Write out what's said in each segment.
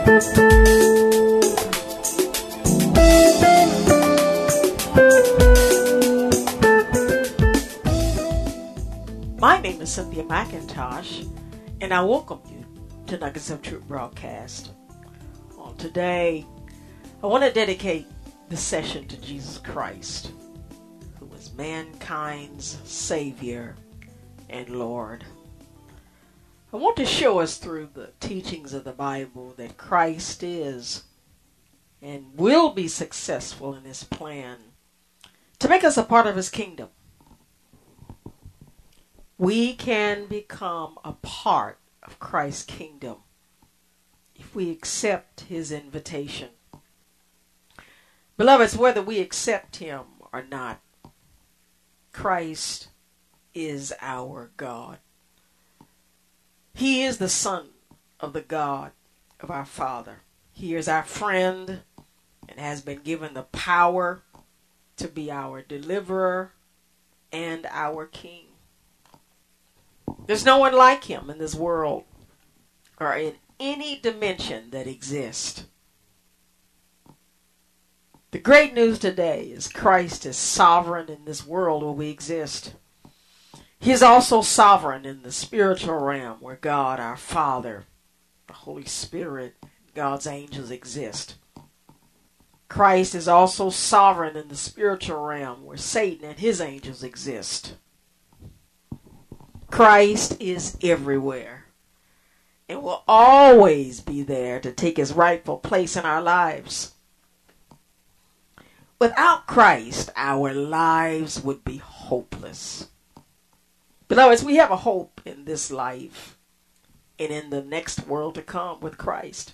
My name is Cynthia McIntosh, and I welcome you to Nuggets of Truth broadcast. Well, today, I want to dedicate the session to Jesus Christ, who is mankind's Savior and Lord. I want to show us through the teachings of the Bible that Christ is and will be successful in his plan to make us a part of his kingdom we can become a part of Christ's kingdom if we accept his invitation. Beloveds, whether we accept him or not, Christ is our God. He is the Son of the God of our Father. He is our friend and has been given the power to be our deliverer and our King. There's no one like him in this world or in any dimension that exists. The great news today is Christ is sovereign in this world where we exist. He is also sovereign in the spiritual realm where God, our Father, the Holy Spirit, God's angels exist. Christ is also sovereign in the spiritual realm where Satan and his angels exist. Christ is everywhere and will always be there to take his rightful place in our lives. Without Christ, our lives would be hopeless. Beloveds, we have a hope in this life and in the next world to come with Christ.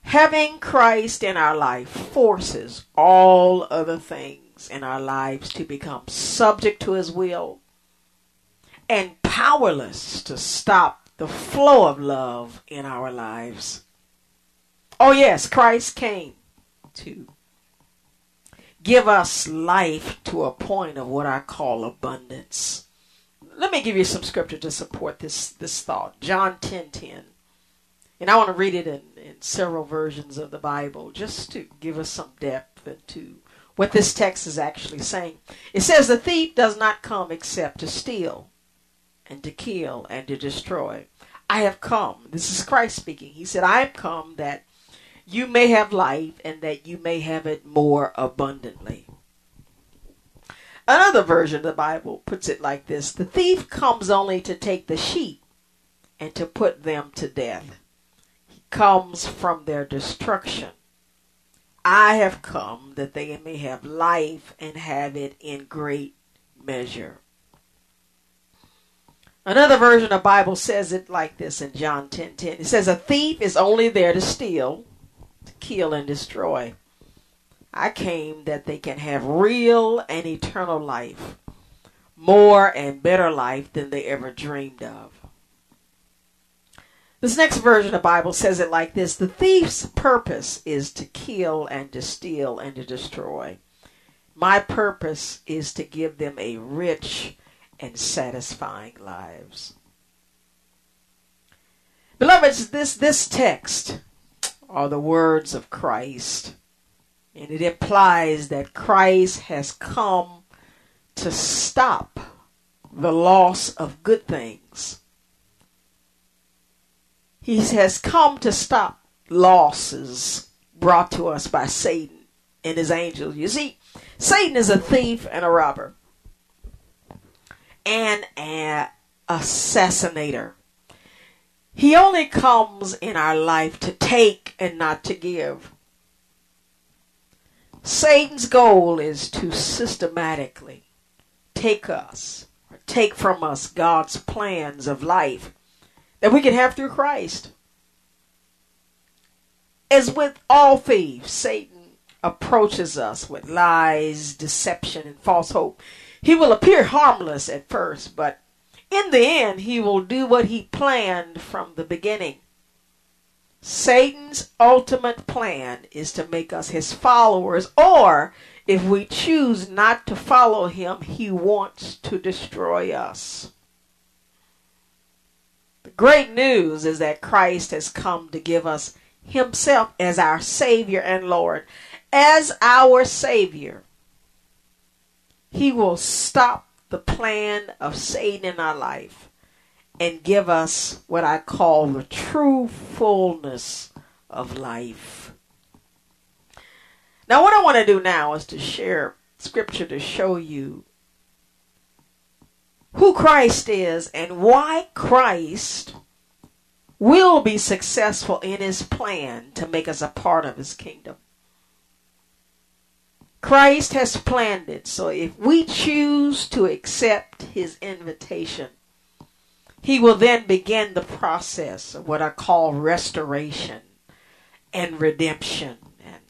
Having Christ in our life forces all other things in our lives to become subject to his will and powerless to stop the flow of love in our lives. Oh, yes, Christ came to give us life to a point of what I call abundance. Let me give you some scripture to support this, this thought. John 10 10. And I want to read it in, in several versions of the Bible just to give us some depth into what this text is actually saying. It says, The thief does not come except to steal and to kill and to destroy. I have come. This is Christ speaking. He said, I have come that you may have life and that you may have it more abundantly. Another version of the Bible puts it like this The thief comes only to take the sheep and to put them to death. He comes from their destruction. I have come that they may have life and have it in great measure. Another version of the Bible says it like this in John 10:10. 10, 10. It says a thief is only there to steal, to kill and destroy. I came that they can have real and eternal life, more and better life than they ever dreamed of. This next version of the Bible says it like this: The thief's purpose is to kill and to steal and to destroy. My purpose is to give them a rich and satisfying lives. Beloveds, this, this text are the words of Christ, and it implies that Christ has come to stop the loss of good things. He has come to stop losses brought to us by Satan and his angels. You see, Satan is a thief and a robber and an assassinator. He only comes in our life to take and not to give. Satan's goal is to systematically take us, or take from us God's plans of life that we can have through Christ. As with all thieves, Satan approaches us with lies, deception, and false hope. He will appear harmless at first, but in the end, he will do what he planned from the beginning. Satan's ultimate plan is to make us his followers, or if we choose not to follow him, he wants to destroy us. The great news is that Christ has come to give us himself as our Savior and Lord. As our Savior, he will stop the plan of Satan in our life and give us what I call the true fullness of life. Now, what I want to do now is to share scripture to show you who Christ is and why Christ will be successful in his plan to make us a part of his kingdom. Christ has planned it, so if we choose to accept his invitation, he will then begin the process of what I call restoration and redemption and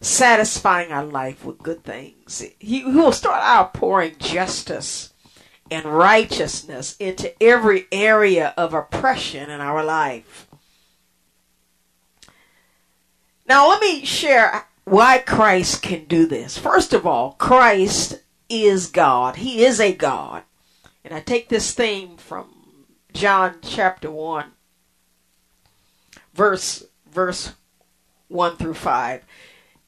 satisfying our life with good things. He, will start outpouring justice and righteousness into every area of oppression in our life. Now, let me share why Christ can do this. First of all, Christ is God. He is a God. And I take this theme from John chapter 1 verse verse 1 through 5.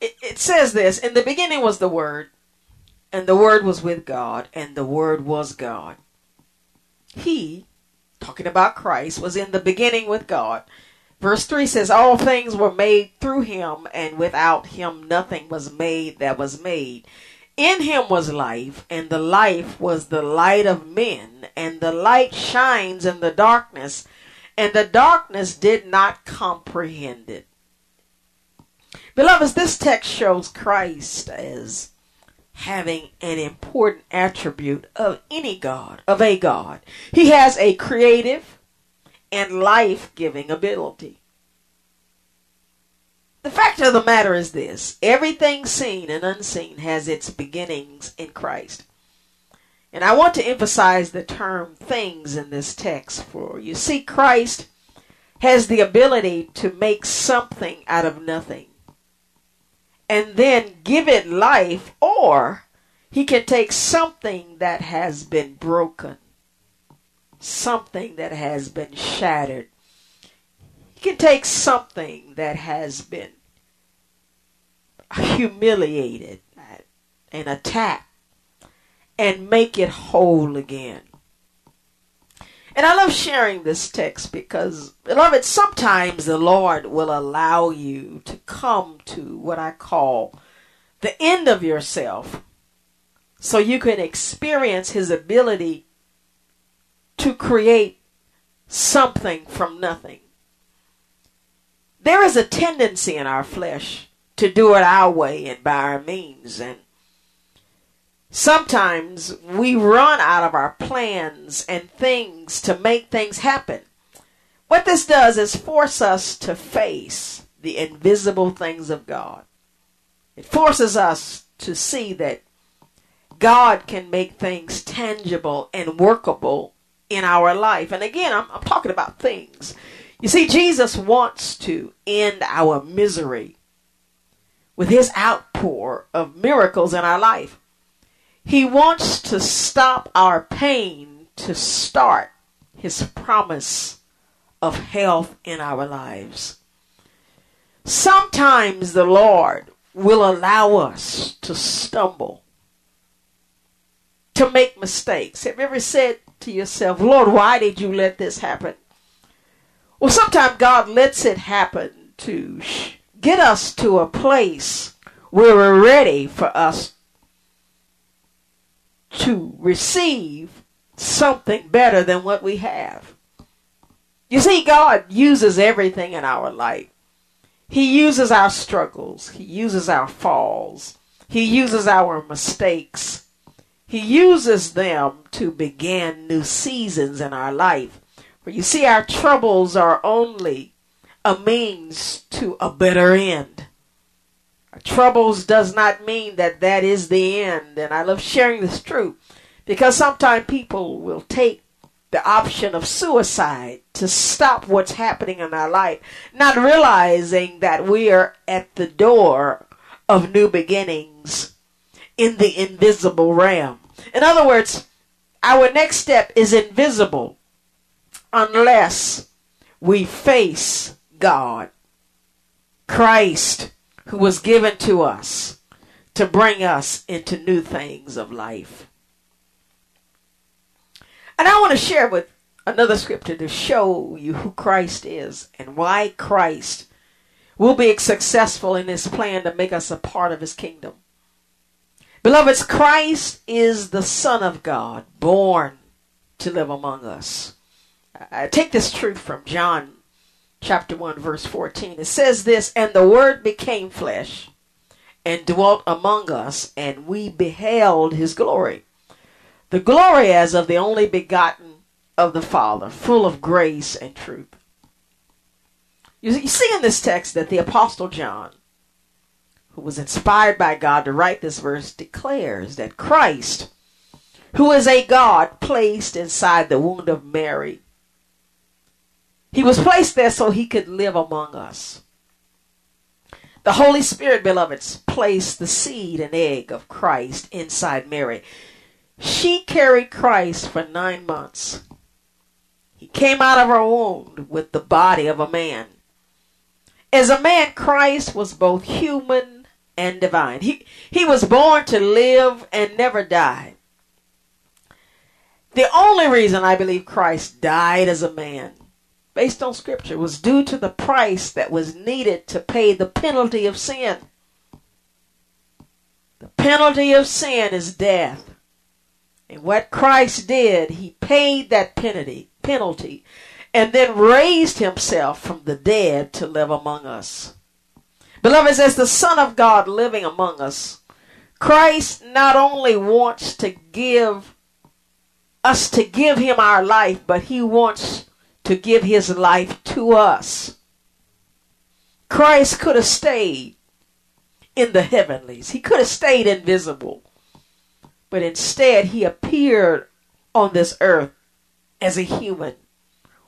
It, it says this, in the beginning was the word and the word was with God and the word was God. He talking about Christ was in the beginning with God. Verse 3 says, All things were made through him, and without him nothing was made that was made. In him was life, and the life was the light of men, and the light shines in the darkness, and the darkness did not comprehend it. Beloveds, this text shows Christ as having an important attribute of any God, of a God. He has a creative and life giving ability. The fact of the matter is this everything seen and unseen has its beginnings in Christ. And I want to emphasize the term things in this text, for you see, Christ has the ability to make something out of nothing and then give it life, or he can take something that has been broken, something that has been shattered, You can take something that has been humiliated and attacked and make it whole again. And I love sharing this text because, beloved, sometimes the Lord will allow you to come to what I call the end of yourself so you can experience His ability to create something from nothing. There is a tendency in our flesh to do it our way and by our means. And sometimes we run out of our plans and things to make things happen. What this does is force us to face the invisible things of God. It forces us to see that God can make things tangible and workable in our life. And again, I'm, I'm talking about things. You see, Jesus wants to end our misery with his outpour of miracles in our life. He wants to stop our pain to start his promise of health in our lives. Sometimes the Lord will allow us to stumble, to make mistakes. Have you ever said to yourself, Lord, why did you let this happen? Well, sometimes God lets it happen to get us to a place where we're ready for us to receive something better than what we have. You see, God uses everything in our life. He uses our struggles. He uses our falls. He uses our mistakes. He uses them to begin new seasons in our life For you see, our troubles are only a means to a better end. Our troubles does not mean that that is the end. And I love sharing this truth because sometimes people will take the option of suicide to stop what's happening in our life, not realizing that we are at the door of new beginnings in the invisible realm. In other words, our next step is invisible unless we face God, Christ, who was given to us to bring us into new things of life. And I want to share with another scripture to show you who Christ is and why Christ will be successful in his plan to make us a part of his kingdom. Beloveds, Christ is the Son of God, born to live among us. I take this truth from John chapter 1, verse 14. It says this, And the Word became flesh and dwelt among us, and we beheld his glory the glory as of the only begotten of the Father, full of grace and truth. You see in this text that the Apostle John, who was inspired by God to write this verse, declares that Christ, who is a God placed inside the womb of Mary, he was placed there so he could live among us. The Holy Spirit, beloveds, placed the seed and egg of Christ inside Mary. She carried Christ for nine months. He came out of her womb with the body of a man. As a man, Christ was both human and divine. He, he was born to live and never die. The only reason I believe Christ died as a man, based on Scripture, was due to the price that was needed to pay the penalty of sin. The penalty of sin is death. And what Christ did, he paid that penalty, penalty and then raised himself from the dead to live among us. Beloveds, as the Son of God living among us, Christ not only wants to give us to give him our life, but he wants to give his life to us. Christ could have stayed in the heavenlies. He could have stayed invisible. But instead, he appeared on this earth as a human,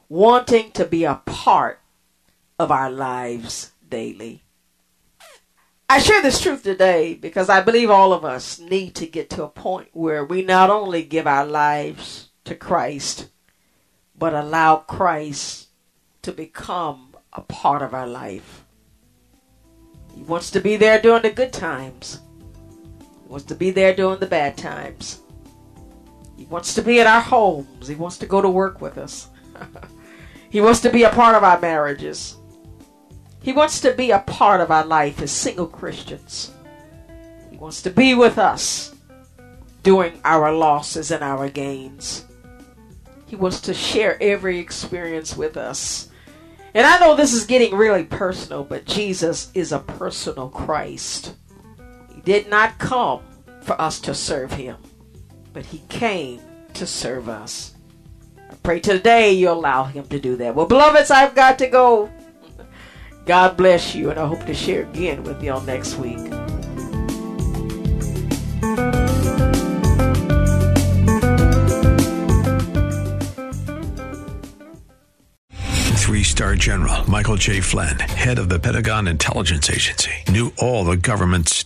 wanting to be a part of our lives daily. I share this truth today because I believe all of us need to get to a point where we not only give our lives to Christ, but allow Christ to become a part of our life. He wants to be there during the good times. He wants to be there during the bad times. He wants to be in our homes. He wants to go to work with us. he wants to be a part of our marriages. He wants to be a part of our life as single Christians. He wants to be with us during our losses and our gains. He wants to share every experience with us. And I know this is getting really personal, but Jesus is a personal Christ He did not come for us to serve him, but he came to serve us. I pray today you allow him to do that. Well, beloveds, I've got to go. God bless you, and I hope to share again with you all next week. Three star general Michael J. Flynn, head of the Pentagon Intelligence Agency, knew all the government's